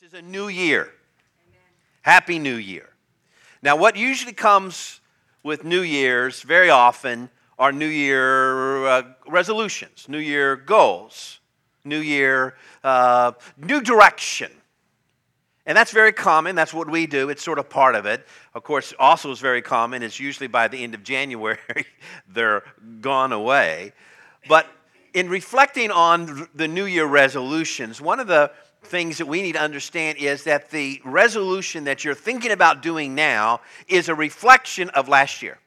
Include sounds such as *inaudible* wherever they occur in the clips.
This is a new year. Happy New Year. Now, what usually comes with New Year's very often are New Year uh, resolutions, New Year goals, New Year, uh, new direction. And that's very common. That's what we do. It's sort of part of it. Of course, also is very common. It's usually by the end of January, *laughs* they're gone away. But in reflecting on the New Year resolutions, one of the things that we need to understand is that the resolution that you're thinking about doing now is a reflection of last year.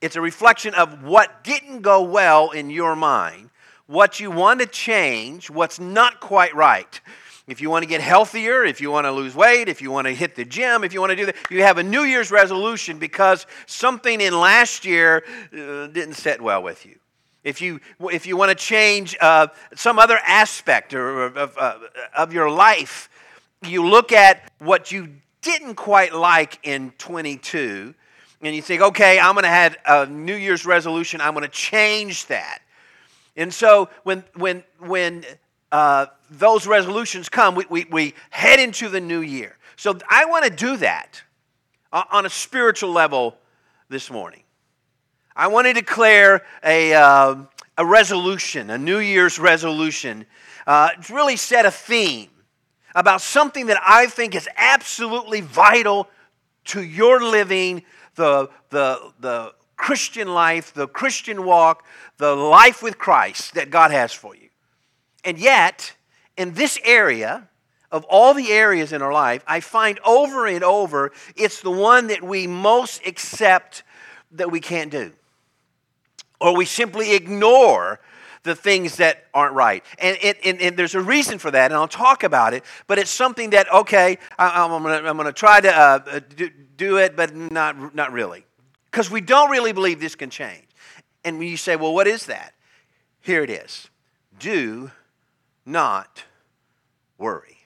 It's a reflection of what didn't go well in your mind, what you want to change, what's not quite right. If you want to get healthier, if you want to lose weight, if you want to hit the gym, if you want to do that, you have a New Year's resolution because something in last year uh, didn't set well with you. If you, if you want to change uh, some other aspect or, of, uh, of your life, you look at what you didn't quite like in 22 and you think, okay, I'm going to have a New Year's resolution. I'm going to change that. And so when, when, when uh, those resolutions come, we, we, we head into the new year. So I want to do that on a spiritual level this morning. I want to declare a, uh, a resolution, a New Year's resolution. Uh, really set a theme about something that I think is absolutely vital to your living, the, the, the Christian life, the Christian walk, the life with Christ that God has for you. And yet, in this area, of all the areas in our life, I find over and over it's the one that we most accept that we can't do or we simply ignore the things that aren't right. And, and, and, there's a reason for that, and I'll talk about it, but it's something that, okay, I, am going to I'm gonna try to uh, do, do, it, but not, not really. Because we don't really believe this can change. And when you say, well, what is that? Here it is do not worry.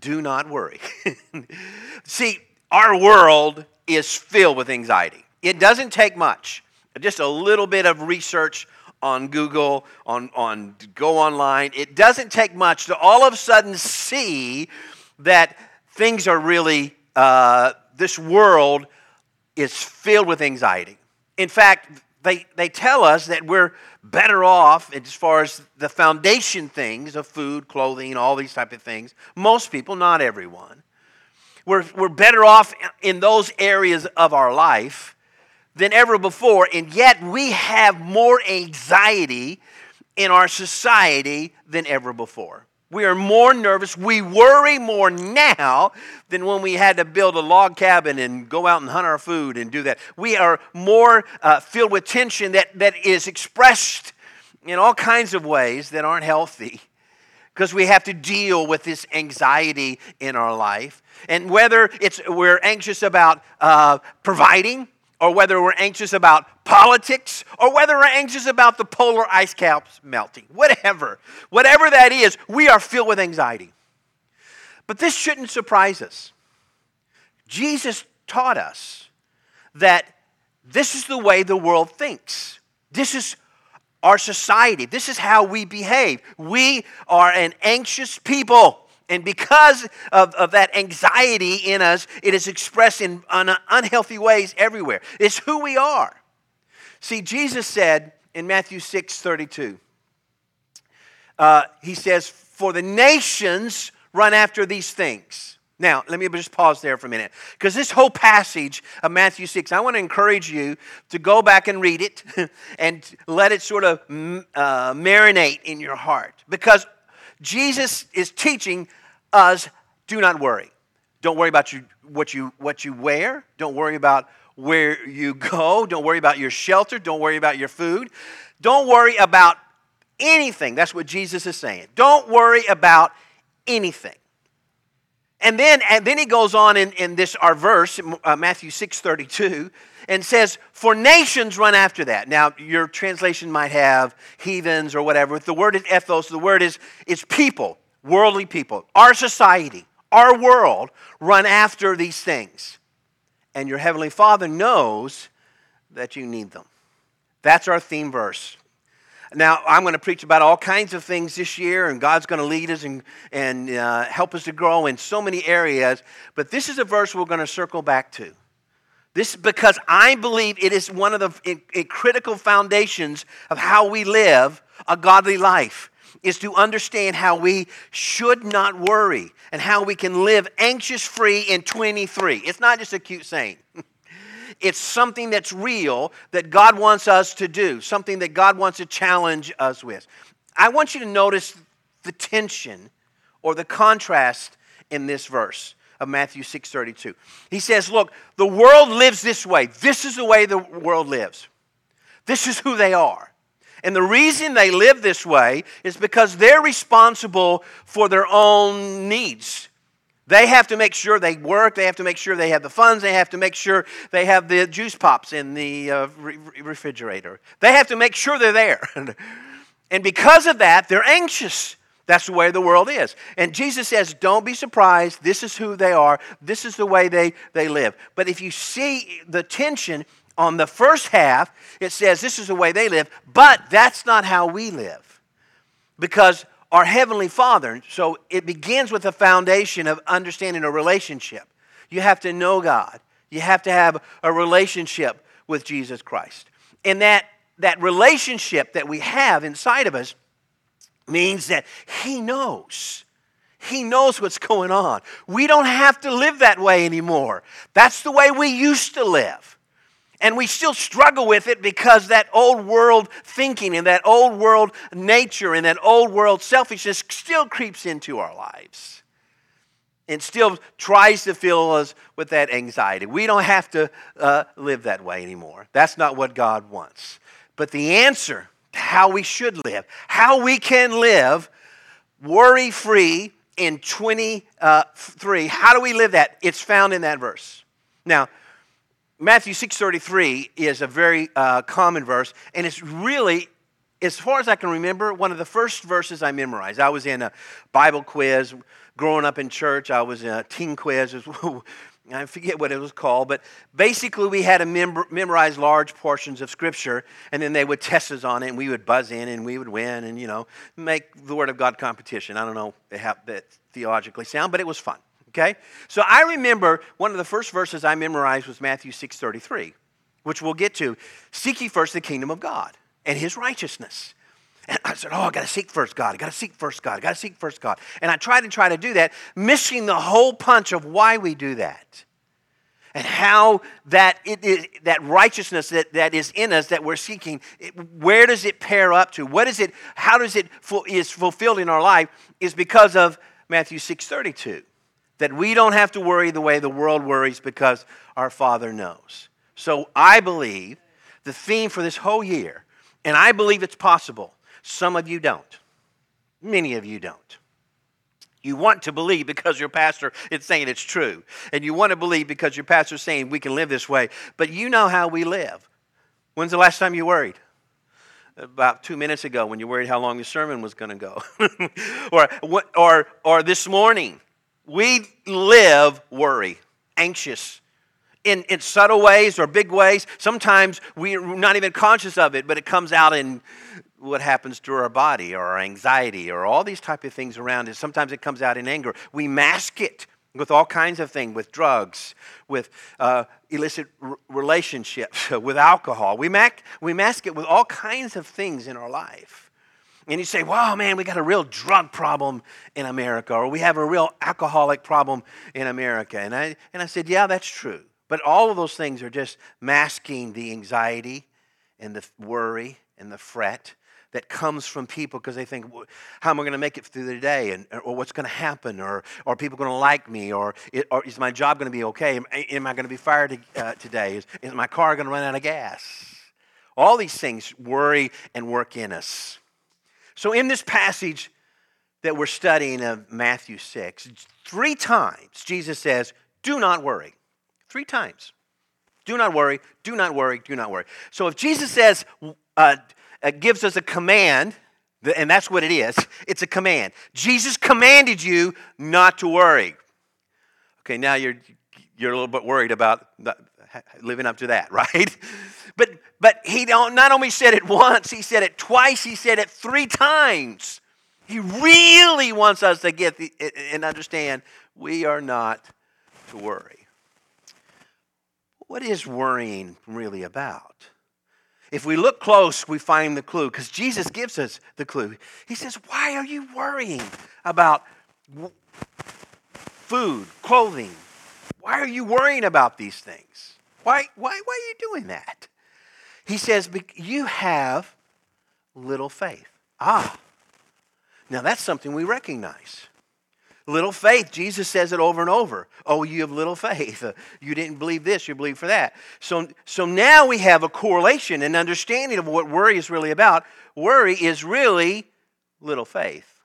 Do not worry. *laughs* See, our world is filled with anxiety. It doesn't take much just a little bit of research on Google, on, on go online. It doesn't take much to all of a sudden see that things are really, uh, this world is filled with anxiety. In fact, they, they tell us that we're better off as far as the foundation things of food, clothing, all these type of things. Most people, not everyone. We're, we're better off in those areas of our life than ever before, and yet we have more anxiety in our society than ever before. We are more nervous. We worry more now than when we had to build a log cabin and go out and hunt our food and do that. We are more uh, filled with tension that, that is expressed in all kinds of ways that aren't healthy because we have to deal with this anxiety in our life. And whether it's we're anxious about uh, providing, or whether we're anxious about politics, or whether we're anxious about the polar ice caps melting, whatever, whatever that is, we are filled with anxiety. But this shouldn't surprise us. Jesus taught us that this is the way the world thinks. This is our society. This is how we behave. We are an anxious people. And because of, of that anxiety in us, it is expressed in unhealthy ways everywhere. It's who we are. See, Jesus said in Matthew 6 32, uh, He says, For the nations run after these things. Now, let me just pause there for a minute. Because this whole passage of Matthew 6, I want to encourage you to go back and read it *laughs* and let it sort of uh, marinate in your heart. Because Jesus is teaching us do not worry. Don't worry about you, what, you, what you wear. Don't worry about where you *laughs* go. Don't worry about your shelter. Don't worry about your food. Don't worry about anything. That's what Jesus is saying. Don't worry about anything. And then, and then he goes on in, in this our verse, uh, Matthew 6 32, and says, For nations run after that. Now, your translation might have heathens or whatever. The word is ethnos, the word is, is people, worldly people. Our society, our world run after these things. And your Heavenly Father knows that you need them. That's our theme verse. Now, I'm going to preach about all kinds of things this year, and God's going to lead us and, and uh, help us to grow in so many areas. But this is a verse we're going to circle back to. This is because I believe it is one of the critical foundations of how we live a godly life is to understand how we should not worry and how we can live anxious free in 23. It's not just a cute saying. *laughs* It's something that's real that God wants us to do, something that God wants to challenge us with. I want you to notice the tension or the contrast in this verse of Matthew 6:32. He says, "Look, the world lives this way. This is the way the world lives. This is who they are. And the reason they live this way is because they're responsible for their own needs. They have to make sure they work. They have to make sure they have the funds. They have to make sure they have the juice pops in the uh, re- refrigerator. They have to make sure they're there. *laughs* and because of that, they're anxious. That's the way the world is. And Jesus says, Don't be surprised. This is who they are. This is the way they, they live. But if you see the tension on the first half, it says, This is the way they live. But that's not how we live. Because our Heavenly Father. So it begins with a foundation of understanding a relationship. You have to know God, you have to have a relationship with Jesus Christ. And that, that relationship that we have inside of us means that He knows. He knows what's going on. We don't have to live that way anymore. That's the way we used to live. And we still struggle with it because that old world thinking and that old world nature and that old world selfishness still creeps into our lives and still tries to fill us with that anxiety. We don't have to uh, live that way anymore. That's not what God wants. But the answer to how we should live, how we can live worry free in 23, how do we live that? It's found in that verse. Now, Matthew 6.33 is a very uh, common verse, and it's really, as far as I can remember, one of the first verses I memorized. I was in a Bible quiz growing up in church. I was in a teen quiz. *laughs* I forget what it was called, but basically we had to mem- memorize large portions of Scripture, and then they would test us on it, and we would buzz in, and we would win, and, you know, make the Word of God competition. I don't know how that theologically sound, but it was fun. Okay? So I remember one of the first verses I memorized was Matthew 6:33, which we'll get to. Seek ye first the kingdom of God and his righteousness. And I said, Oh, I gotta seek first God. I gotta seek first God. I gotta seek first God. And I tried to try to do that, missing the whole punch of why we do that. And how that it is that righteousness that, that is in us that we're seeking, it, where does it pair up to? What is it, how does it is fulfilled in our life is because of Matthew 6:32 that we don't have to worry the way the world worries because our Father knows. So I believe the theme for this whole year, and I believe it's possible, some of you don't. Many of you don't. You want to believe because your pastor is saying it's true. And you want to believe because your pastor is saying we can live this way. But you know how we live. When's the last time you worried? About two minutes ago when you worried how long the sermon was going to go. *laughs* or, or, or this morning we live worry, anxious. In, in subtle ways or big ways. Sometimes we're not even conscious of it, but it comes out in what happens to our body or our anxiety or all these type of things around it. Sometimes it comes out in anger. We mask it with all kinds of things, with drugs, with uh, illicit r- relationships, *laughs* with alcohol. We, mac- we mask it with all kinds of things in our life. And you say, wow, man, we got a real drug problem in America, or we have a real alcoholic problem in America. And I, and I said, yeah, that's true. But all of those things are just masking the anxiety and the worry and the fret that comes from people because they think, how am I going to make it through the day? And, or what's going to happen? Or, are people going to like me? Or, or is my job going to be okay? Am, am I going to be fired uh, today? Is, is my car going to run out of gas? All these things worry and work in us. So, in this passage that we're studying of Matthew 6, three times Jesus says, Do not worry. Three times. Do not worry, do not worry, do not worry. So, if Jesus says, uh, uh, gives us a command, and that's what it is it's a command. Jesus commanded you not to worry. Okay, now you're, you're a little bit worried about living up to that, *laughs* right? But but he not only said it once, he said it twice, he said it three times. He really wants us to get the, and understand we are not to worry. What is worrying really about? If we look close, we find the clue because Jesus gives us the clue. He says, Why are you worrying about food, clothing? Why are you worrying about these things? Why, why, why are you doing that? He says, You have little faith. Ah, now that's something we recognize. Little faith, Jesus says it over and over. Oh, you have little faith. *laughs* You didn't believe this, you believe for that. So, so now we have a correlation and understanding of what worry is really about. Worry is really little faith.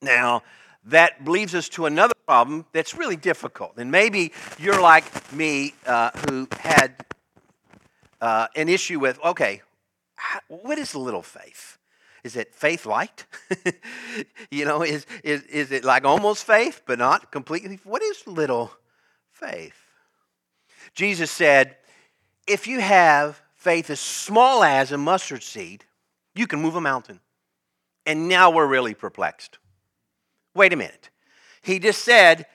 Now, that leads us to another problem that's really difficult. And maybe you're like me uh, who had uh, an issue with okay, what is little faith? Is it faith light? *laughs* you know, is, is, is it like almost faith, but not completely? What is little faith? Jesus said, if you have faith as small as a mustard seed, you can move a mountain. And now we're really perplexed. Wait a minute. He just said,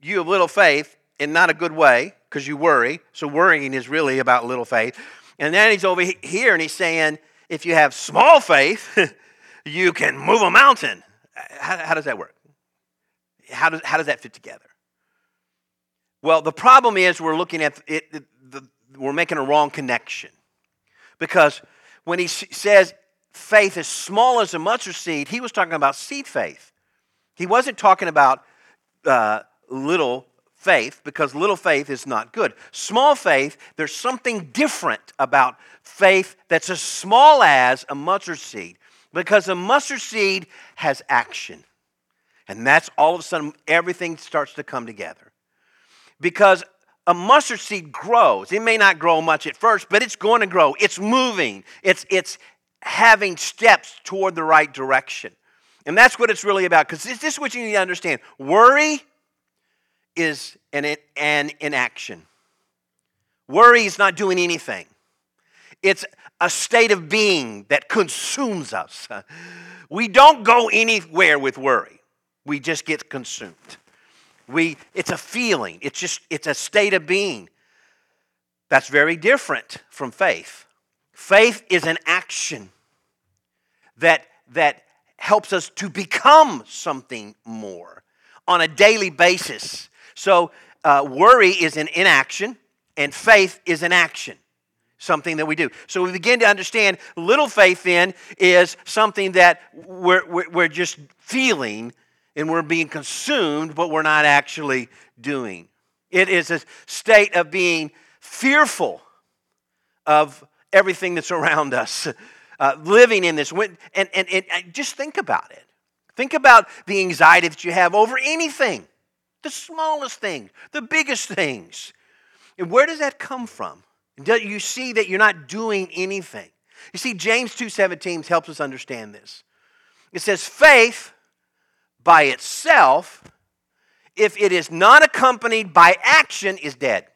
you have little faith in not a good way because you worry. So worrying is really about little faith. And then he's over here and he's saying, if you have small faith, *laughs* you can move a mountain. How, how does that work? How does, how does that fit together? Well, the problem is we're looking at it, the, the, we're making a wrong connection. Because when he says faith as small as a mustard seed, he was talking about seed faith. He wasn't talking about uh, little faith because little faith is not good. Small faith, there's something different about faith that's as small as a mustard seed because a mustard seed has action. And that's all of a sudden everything starts to come together. Because a mustard seed grows. It may not grow much at first, but it's going to grow. It's moving. It's it's having steps toward the right direction. And that's what it's really about. Because this, is what you need to understand. Worry is an, an inaction. Worry is not doing anything. It's a state of being that consumes us. *laughs* We don't go anywhere with worry. We just get consumed. We, it's a feeling. It's just it's a state of being. That's very different from faith. Faith is an action that that helps us to become something more on a daily basis. So, uh, worry is an inaction, and faith is an action, something that we do. So, we begin to understand little faith then is something that we're, we're, we're just feeling and we're being consumed, but we're not actually doing. It is a state of being fearful of everything that's *laughs* around us, uh, living in this. And, and, and, and just think about it. Think about the anxiety that you have over anything the smallest thing, the biggest things. And where does that come from? You see that you're not doing anything. You see, James 2:17 helps us understand this. It says, faith by itself, if it is not accompanied by action, is dead.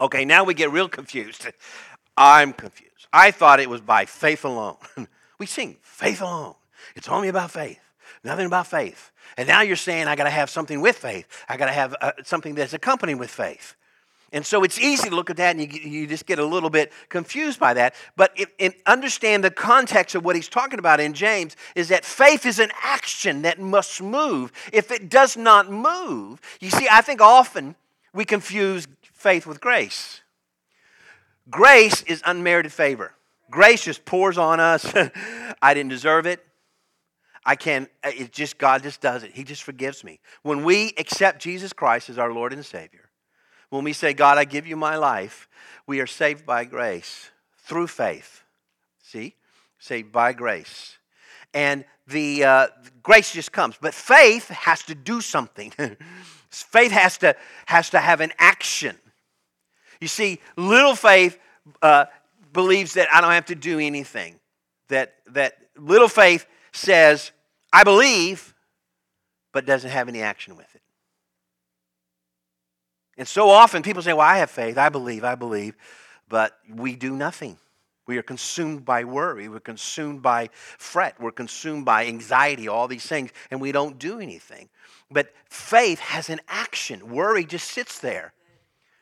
Okay, now we get real confused. *laughs* I'm confused. I thought it was by faith alone. *laughs* we sing faith alone. It's only about faith, nothing about faith. And now you're saying I got to have something with faith. I got to have uh, something that's accompanied with faith. And so it's easy to look at that and you, you just get a little bit confused by that. But if, if understand the context of what he's talking about in James is that faith is an action that must move. If it does not move, you see, I think often we confuse faith with grace. Grace is unmerited favor. Grace just pours on us. *laughs* I didn't deserve it. I can't, it's just, God just does it. He just forgives me. When we accept Jesus Christ as our Lord and Savior, when we say, God, I give you my life, we are saved by grace through faith. See? Saved by grace. And the uh, grace just comes. But faith has to do something. *laughs* faith has to, has to have an action. You see, little faith uh, believes that I don't have to do anything. That, that little faith says, I believe, but doesn't have any action with it. And so often people say, Well, I have faith, I believe, I believe, but we do nothing. We are consumed by worry. We're consumed by fret. We're consumed by anxiety, all these things, and we don't do anything. But faith has an action. Worry just sits there.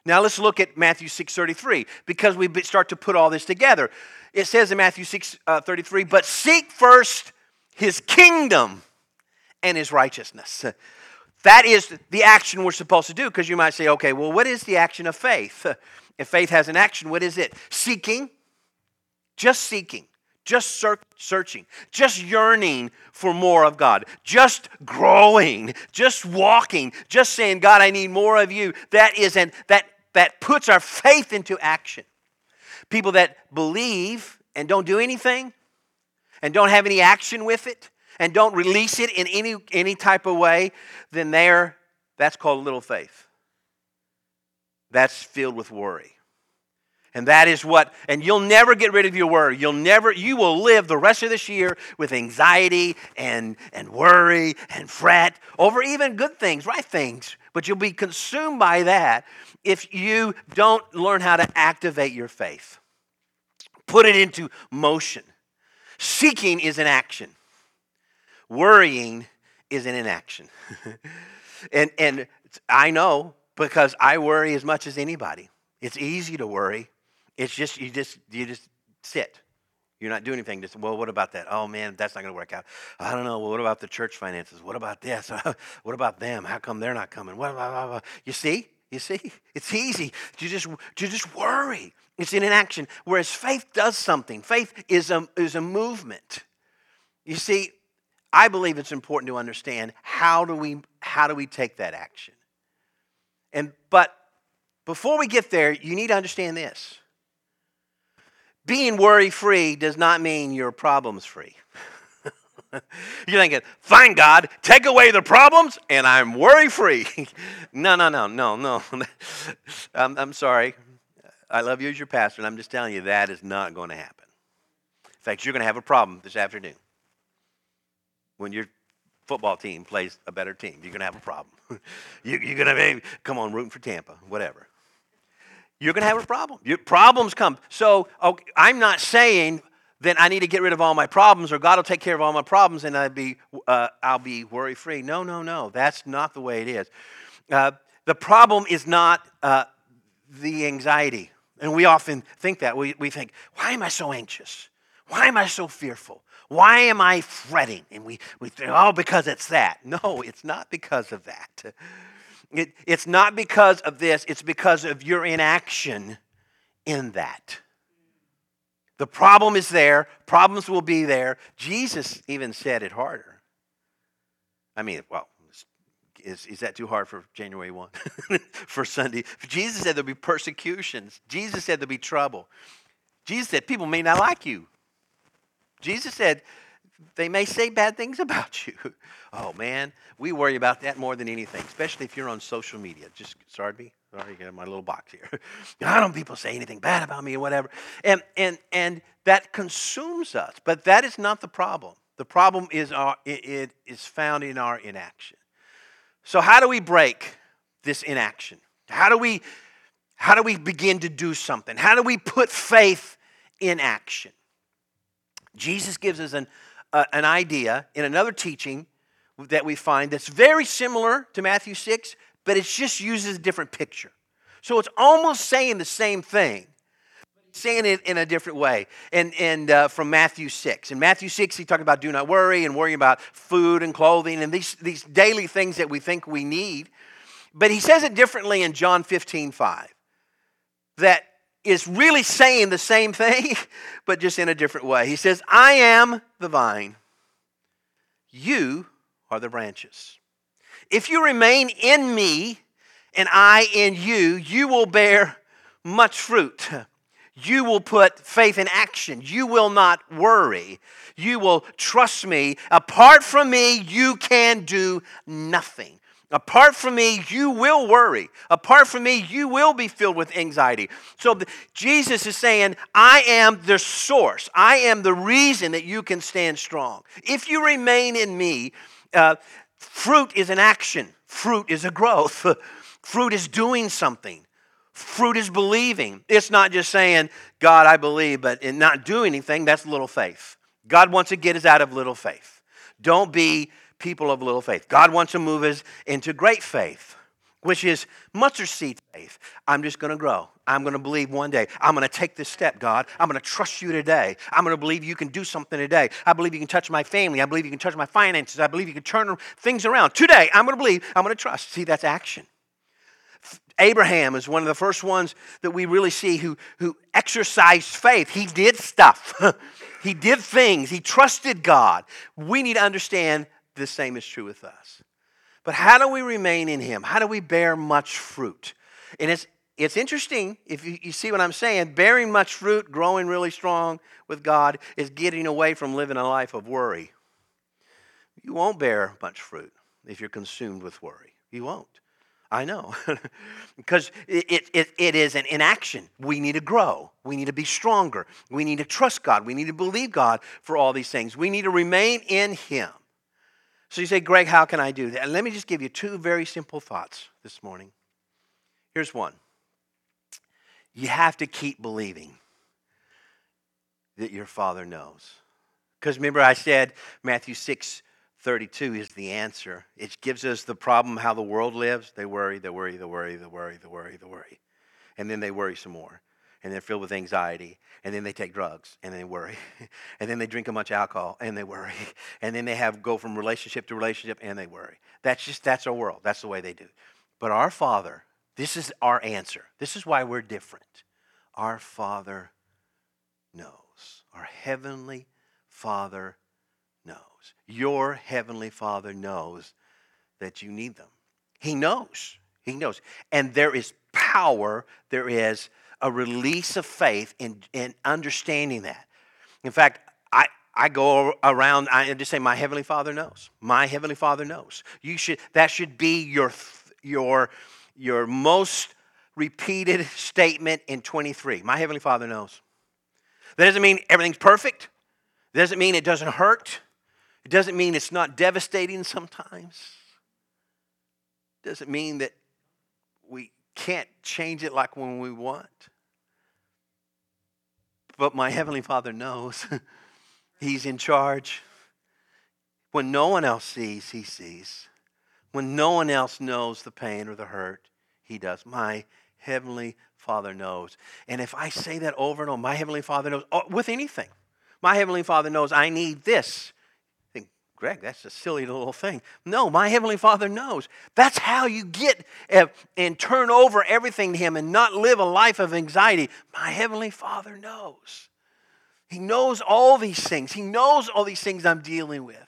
Now let's look at Matthew 6:33 because we start to put all this together. It says in Matthew 6:33, uh, "But seek first his kingdom and his righteousness." That is the action we're supposed to do because you might say, "Okay, well what is the action of faith?" *laughs* If faith has an action, what is it? Seeking, just seeking, just searching, just yearning for more of God, just growing, just walking, just saying, God, I need more of you. That is an that that puts our faith into action. People that believe and don't do anything and don't have any action with it and don't release it in any any type of way, then there that's called little faith. That's filled with worry. And that is what, and you'll never get rid of your worry. You'll never, you will live the rest of this year with anxiety and, and worry and fret over even good things, right things. But you'll be consumed by that if you don't learn how to activate your faith, put it into motion. Seeking is an action, worrying is an inaction. *laughs* and, and I know because I worry as much as anybody. It's easy to worry. It's just you just you just sit. You're not doing anything. Just well, what about that? Oh man, that's not going to work out. I don't know. Well, what about the church finances? What about this? *laughs* what about them? How come they're not coming? What? Blah, blah, blah. You see, you see, it's easy to just to just worry. It's in an action. Whereas faith does something. Faith is a is a movement. You see, I believe it's important to understand how do we how do we take that action. And but before we get there, you need to understand this. Being worry free does not mean you're problems free. *laughs* you're thinking, fine, God, take away the problems and I'm worry free. *laughs* no, no, no, no, no. *laughs* I'm, I'm sorry. I love you as your pastor, and I'm just telling you that is not going to happen. In fact, you're going to have a problem this afternoon when your football team plays a better team. You're going to have a problem. you, are going to be, come on, rooting for Tampa, whatever you're going to have a problem. Your problems come. So okay, I'm not saying that I need to get rid of all my problems or God will take care of all my problems and I'll be, uh, I'll be worry free. No, no, no. That's not the way it is. Uh, the problem is not uh, the anxiety. And we often think that. We, we think, why am I so anxious? Why am I so fearful? Why am I fretting? And we, we think, oh, because it's that. No, it's not because of that. It, it's not because of this, it's because of your inaction in that. The problem is there, problems will be there. Jesus even said it harder. I mean, well, is, is that too hard for January 1? *laughs* for Sunday? Jesus said there'll be persecutions. Jesus said there'll be trouble. Jesus said people may not like you. Jesus said they may say bad things *laughs* about you. Oh man, we worry about that more than anything, especially if you're on social media. Just sorry, me. Sorry, you got my little box here. *laughs* I don't people say anything bad about me or whatever. And and and that consumes us. But that is not the problem. The problem is our it, it is found in our inaction. So how do we break this inaction? How do we how do we begin to do something? How do we put faith in action? Jesus gives us an an idea in another teaching that we find that's very similar to Matthew 6, but it just uses a different picture. So it's almost saying the same thing, saying it in a different way. And, and uh, from Matthew 6. In Matthew 6, he talked about do not worry and worrying about food and clothing and these, these daily things that we think we need. But he says it differently in John 15, 5. That is really saying the same thing, *laughs* but just in a different way. He says, I am the vine, you are the branches. If you remain in me and I in you, you will bear much fruit. You will put faith in action. You will not worry. You will trust me. Apart from me, you can do nothing. Apart from me, you will worry. Apart from me, you will be filled with anxiety. So the, Jesus is saying, I am the source. I am the reason that you can stand strong. If you remain in me, uh, fruit is an action, fruit is a growth. *laughs* Fruit is doing something. Fruit is believing. It's not just saying, God, I believe, but in not doing anything, that's little faith. God wants to get us out of little faith. Don't be people of little faith. God wants to move us into great faith, which is mustard seed faith. I'm just going to grow. I'm going to believe one day. I'm going to take this step, God. I'm going to trust you today. I'm going to believe you can do something today. I believe you can touch my family. I believe you can touch my finances. I believe you can turn things around. Today, I'm going to believe. I'm going to trust. See, that's action. Abraham is one of the first ones that we really see who, who exercised faith. He did stuff, *laughs* he did things, he trusted God. We need to understand the same is true with us. But how do we remain in him? How do we bear much fruit? And it's, it's interesting, if you, you see what I'm saying, bearing much fruit, growing really strong with God, is getting away from living a life of worry. You won't bear much fruit if you're consumed with worry. You won't. I know. *laughs* because it, it, it is an inaction. We need to grow. We need to be stronger. We need to trust God. We need to believe God for all these things. We need to remain in Him. So you say, Greg, how can I do that? Let me just give you two very simple thoughts this morning. Here's one you have to keep believing that your Father knows. Because remember, I said Matthew 6 32 is the answer. It gives us the problem how the world lives. They worry, they worry, they worry, they worry, they worry, they worry. And then they worry some more. And they're filled with anxiety. And then they take drugs and they worry. *laughs* and then they drink a bunch of alcohol and they worry. *laughs* And then they have go from relationship to relationship and they worry. That's just that's our world. That's the way they do. But our Father, this is our answer. This is why we're different. Our Father knows. Our heavenly Father knows. your heavenly Father knows that you need them. He knows. He knows. And there is power, there is a release of faith in, in understanding that. In fact, I, I go around, I just say, My Heavenly Father knows. My Heavenly Father knows. You should, that should be your, your, your most repeated statement in 23. My Heavenly Father knows. That doesn't mean everything's perfect. That doesn't mean it doesn't hurt. It doesn't mean it's not devastating sometimes. It doesn't mean that we can't change it like when we want. But my Heavenly Father knows *laughs* He's in charge. When no one else sees, He sees. When no one else knows the pain or the hurt, He does. My Heavenly Father knows. And if I say that over and over, my Heavenly Father knows, oh, with anything, my Heavenly Father knows I need this. Greg, that's a silly little thing. No, my Heavenly Father knows. That's how you get uh, and turn over everything to Him and not live a life of anxiety. My Heavenly Father knows. He knows all these things. He knows all these things I'm dealing with.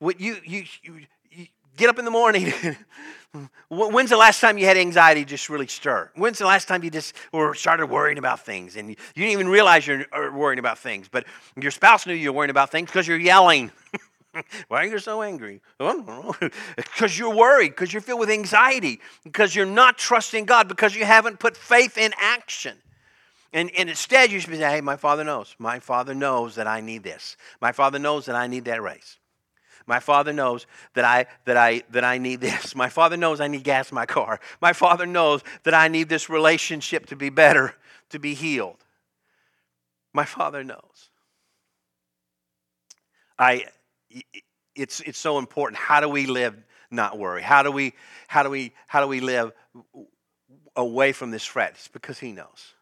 What you, you, you, you get up in the morning. *laughs* When's the last time you had anxiety just really stir? When's the last time you just or started worrying about things and you, you didn't even realize you're worrying about things, but your spouse knew you were worrying about things because you're yelling. *laughs* *laughs* Why are you so angry? *laughs* Because *laughs* you're worried, because you're filled with anxiety, because you're not trusting God, because you haven't put faith in action. And, and instead, you should be saying, hey, my father knows. My father knows that I need this. My father knows that I need that race. My father knows that I, that, I, that I need this. My father knows I need gas in my car. My father knows that I need this relationship to be better, to be healed. My father knows. I, it's, it's so important. How do we live not worry? How do we, how do we, how do we live away from this fret? It's because he knows.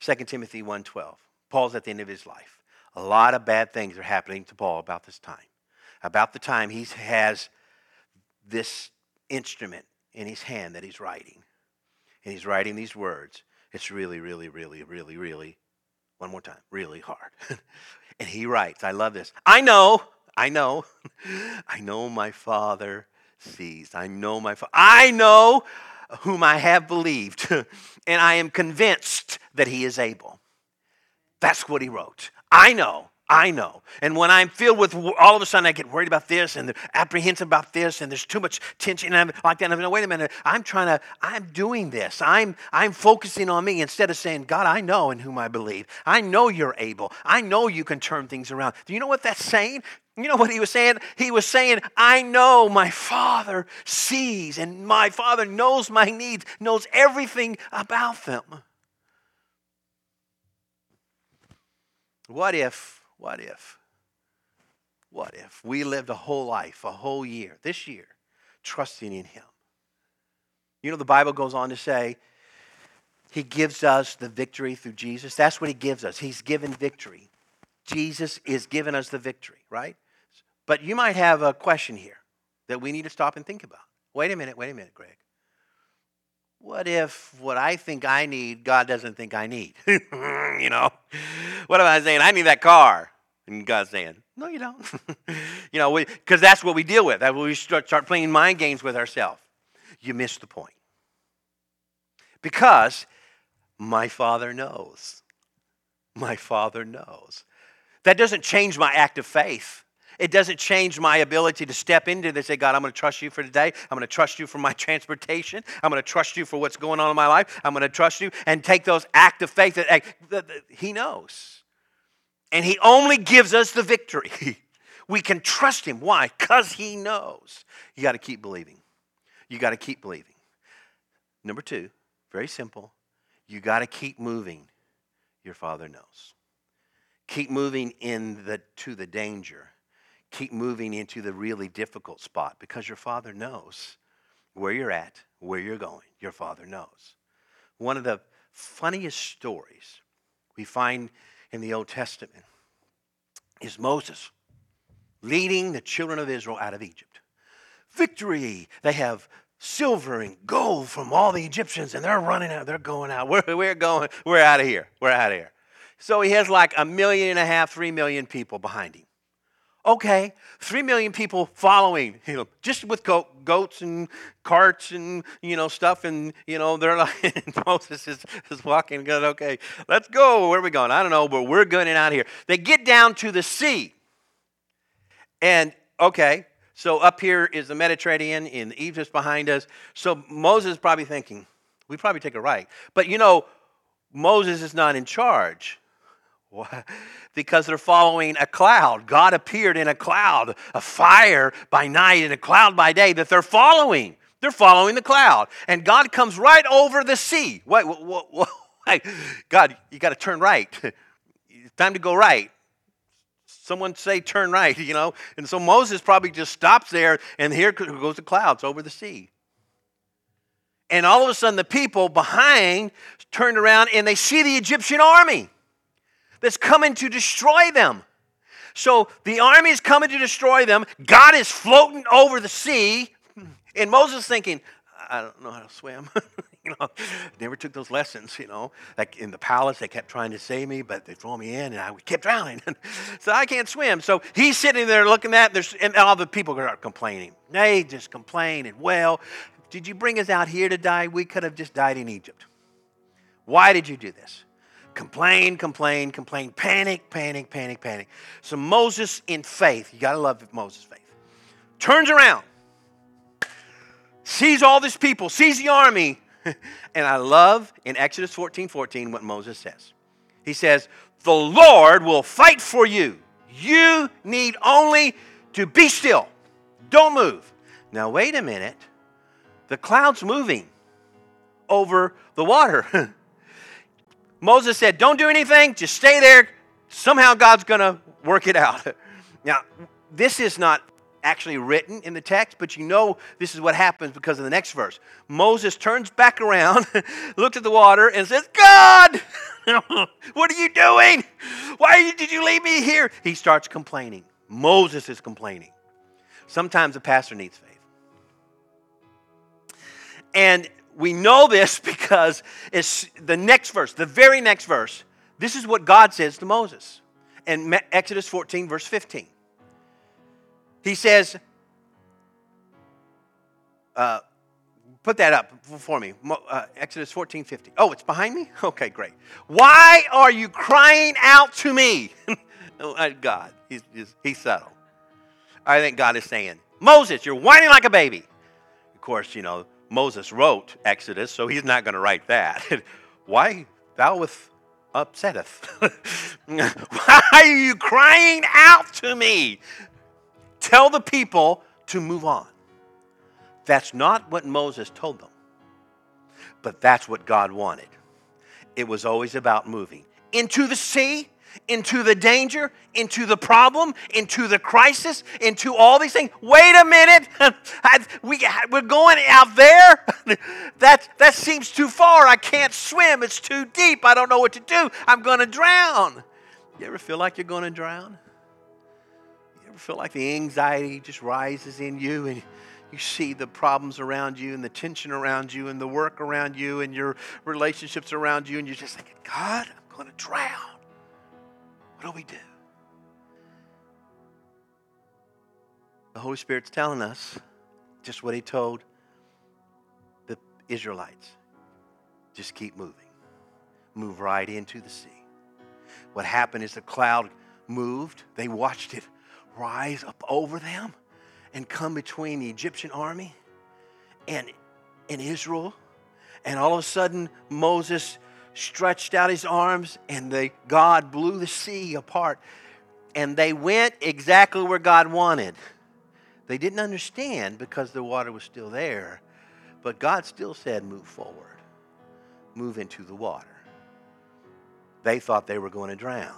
2 Timothy 1.12. Paul's at the end of his life. A lot of bad things are happening to Paul about this time. About the time he has this instrument in his hand that he's writing. And he's writing these words. It's really, really, really, really, really, one more time, really hard. *laughs* and he writes, I love this. I know I know. *laughs* I know my Father sees. I know my Father. I know whom I have believed, *laughs* and I am convinced that he is able. That's what he wrote. I know I know. And when I'm filled with, all of a sudden I get worried about this and apprehensive about this and there's too much tension and I'm like that. And I'm, no, wait a minute. I'm trying to, I'm doing this. I'm, I'm focusing on me instead of saying, God, I know in whom I believe. I know you're able. I know you can turn things around. Do you know what that's saying? You know what he was saying? He was saying, I know my Father sees, and my Father knows my needs, knows everything about them. What if, what if, what if we lived a whole life, a whole year, this year, trusting in Him? You know, the Bible goes on to say, He gives us the victory through Jesus. That's what He gives us. He's given victory. Jesus is giving us the victory, right? But you might have a question here that we need to stop and think about. Wait a minute, wait a minute, Greg. What if what I think I need, God doesn't think I need? *laughs* you know? What am I saying? I need that car. And God's saying, no, you don't. *laughs* you know, because that's what we deal with. That we start, start playing mind games with ourselves. You miss the point. Because my Father knows. My Father knows. That doesn't change my act of faith. It doesn't change my ability to step into this. And say, God, I'm going to trust you for today. I'm going to trust you for my *laughs* transportation. I'm going to trust you for what's going on in my life. I'm going to trust you and take those act of faith that, that, that He knows. And He only gives us the victory. *laughs* we can trust Him. Why? Because He knows. You got to keep believing. You got to keep believing. Number two, very simple. You got to keep moving. Your Father knows. Keep moving in the, to the danger. Keep moving into the really difficult spot because your Father knows where you're at, where you're going. Your Father knows. One of the funniest stories we find in the Old Testament is Moses leading the children of Israel out of Egypt. Victory! They have silver and gold from all the Egyptians, and they're running out. They're going out. *laughs* We're, we're going. We're out of here. We're out of here. So he has like a million and a half, three million people behind him. Okay, three million people following him, just with goats and carts and you know stuff, and you know they're like *laughs* Moses is, is walking, going, okay, let's go. Where are we going? I don't know, but we're going out here. They get down to the sea, and okay, so up here is the Mediterranean, and Egypt's behind us. So Moses is probably thinking, we probably take a right, but you know Moses is not in charge. *laughs* Because they're following a cloud. God appeared in a cloud, a fire by night and a cloud by day that they're following. They're following the cloud. And God comes right over the sea. Wait, wait, *laughs* wait, God, you got to turn right. It's *laughs* time to go right. Someone say turn right, you know. And so Moses probably just stops there, and here goes the clouds over the sea. And all of a sudden, the people behind turned around and they see the Egyptian army that's coming to destroy them. So the army is coming to destroy them. God is floating over the sea. And Moses thinking, I don't know how to swim. *laughs* you know, never took those lessons, you know. Like in the palace, they kept trying to save me, but they throw me in and I kept drowning. *laughs* so I can't swim. So he's sitting there looking at there's and all the people are complaining. They just complain and well, did you bring us out here to die? We could have just died in Egypt. Why did you do this? Complain, complain, complain, panic, panic, panic, panic. So Moses, in faith, you got to love Moses' faith, turns around, sees all these people, sees the army. *laughs* and I love in Exodus 14 14 what Moses says. He says, The Lord will fight for you. You need only to be still. Don't move. Now, wait a minute. The cloud's moving over the water. *laughs* Moses said, Don't do anything, just stay there. Somehow God's going to work it out. *laughs* Now, this is not actually written in the text, but you know this is what happens because of the next verse. Moses turns back around, *laughs* looks at the water, and says, God, *laughs* what are you doing? Why did you leave me here? He starts complaining. Moses is complaining. Sometimes a pastor needs faith. And we know this *laughs* because it's the next verse, the very next verse. This is what God says to Moses in Exodus 14, verse 15. He says, uh, put that up for me. Uh, Exodus 14, 50. Oh, it's behind me? *laughs* Okay, great. Why are you crying out to me? *laughs* Oh, God, he's, he's, he's subtle. I think God is saying, Moses, you're whining like a baby. Of course, you know, Moses wrote Exodus, so he's not going to write that. *laughs* Why thou with upsetteth? *laughs* Why are you crying out to me? tell the people to move on. That's not what Moses told them, but that's what God wanted. It was always about moving into the sea, into the danger, into the problem, into the crisis, into all these things. Wait a minute. *laughs* we, we're going out there. *laughs* that, that seems too far. I can't swim. It's too deep. I don't know what to do. I'm going to drown. You ever feel like you're going to drown? You ever feel like the anxiety just rises in you and you see the problems around you and the tension around you and the work around you and your relationships around you and you're just thinking, God, I'm going to drown. What do we do? The Holy Spirit's telling us just what He told the Israelites just keep moving, move right into the sea. What happened is the cloud moved, they watched it rise up over them and come between the Egyptian army and, and Israel. And all of a sudden, Moses stretched out his arms and the, God blew the sea apart. And they went exactly where God wanted. They didn't understand because the water was still there. But God still said, move forward, move into the water. They thought they were going to drown.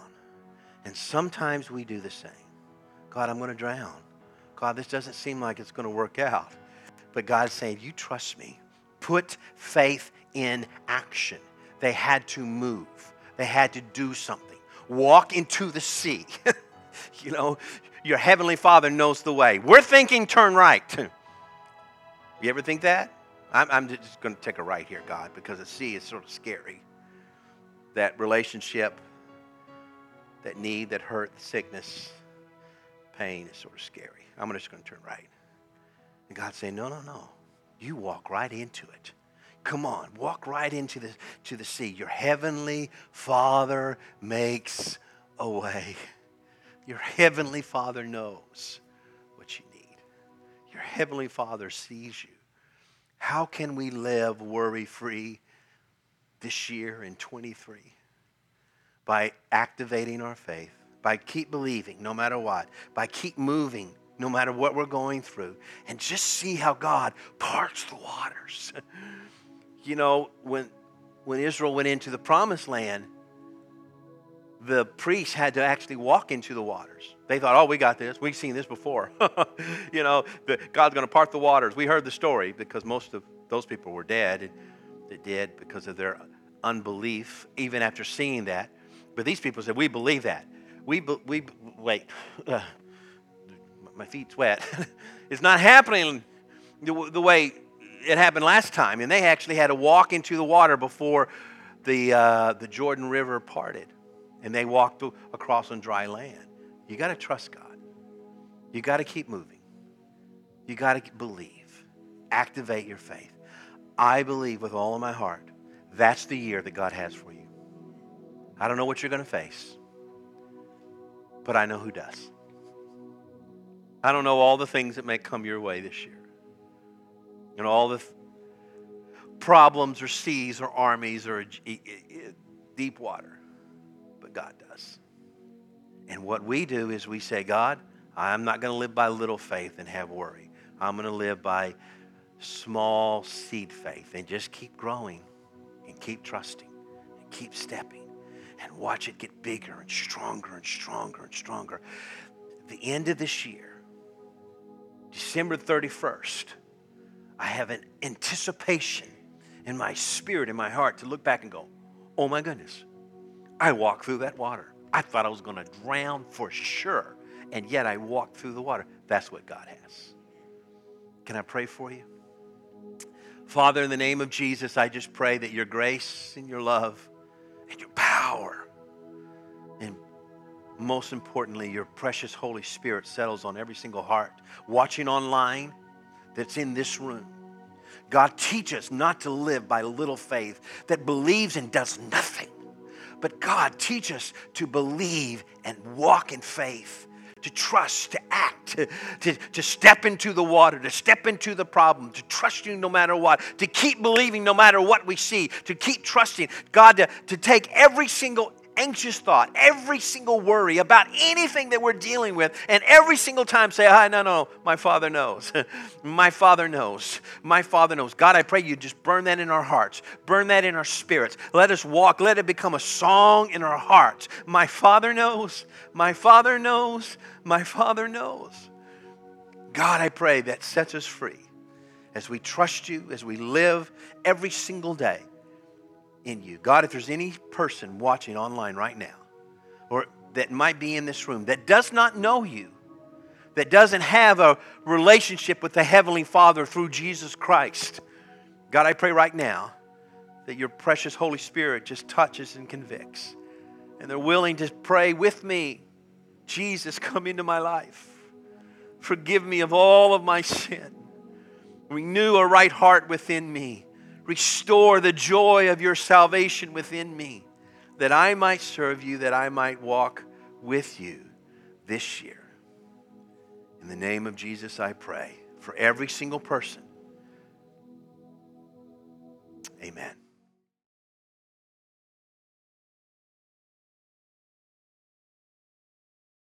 And sometimes we do the same. God, I'm going to drown. God, this doesn't seem like it's going to work out. But God's saying, You trust me. Put faith in action. They had to move, they had to do something. Walk into the sea. *laughs* you know, your heavenly Father knows the way. We're thinking turn right. *laughs* you ever think that? I'm, I'm just going to take a right here, God, because the sea is sort of scary. That relationship, that need, that hurt, sickness, pain is sort of scary. I'm just going to turn right. And God's saying, No, no, no. You walk right into it. Come on, walk right into the, to the sea. Your heavenly Father makes a way. Your heavenly Father knows what you need. Your heavenly Father sees you. How can we live worry free this year in 23? By activating our faith, by keep believing no matter what, by keep moving no matter what we're going through, and just see how God parts the waters. *laughs* you know, when, when Israel went into the promised land, the priests had to actually walk into the waters. They thought, oh, we got this. We've seen this before. *laughs* you know, the, God's going to part the waters. We heard the story because most of those people were dead. They did because of their unbelief, even after seeing that. But these people said, we believe that. We, we wait. *laughs* My feet's *laughs* wet. it's not happening the, the, way it happened last time. And they actually had to walk into the water before the, uh, the Jordan River parted. And they walked across on dry land. You got to trust God. You got to keep moving. You got to believe. Activate your faith. I believe with all of my heart that's the year that God has for you. I don't know what you're going to face, but I know who does. I don't know all the things that may come your way this year. And all the th- problems or seas or armies or deep water. But God does. And what we do is we say, God, I'm not going to live by little faith and have worry. I'm going to live by small seed faith and just keep growing and keep trusting and keep stepping and watch it get bigger and stronger and stronger and stronger. the end of this year, December 31st, I have an anticipation in my spirit, in my heart, to look back and go, oh my goodness, I walked through that water. I thought I was going to drown for sure, and yet I walked through the water. That's what God has. Can I pray for you? Father, in the name of Jesus, I just pray that your grace and your love and your power and most importantly, your precious Holy Spirit settles on every single heart watching online that's in this room. God, teach us not to live by little faith that believes and does nothing. But God, teach us to believe and walk in faith, to trust, to act, to, to, to step into the water, to step into the problem, to trust you no matter what, to keep believing no matter what we see, to keep trusting. God, to, to take every single anxious thought, every single worry about anything that we're dealing with, and every single time say, ah, no, no, my Father knows. *laughs* my Father knows. My Father knows. God, I pray you just burn that in our hearts, burn that in our spirits. Let us walk, let it become a song in our hearts. My Father knows. My Father knows. My Father knows. God, I pray that sets us free as we trust you, as we live every single day in you. God, if there's any person watching online right now, or that might be in this room, that does not know you, that doesn't have a relationship with the Heavenly Father through Jesus Christ, God, I pray right now that your precious Holy Spirit just touches and convicts. And they're willing to pray with me Jesus, come into my life. Forgive me of all of my sin. Renew a right heart within me. Restore the joy of your salvation within me, that I might serve you, that I might walk with you this year. In the name of Jesus, I pray for every single person. Amen.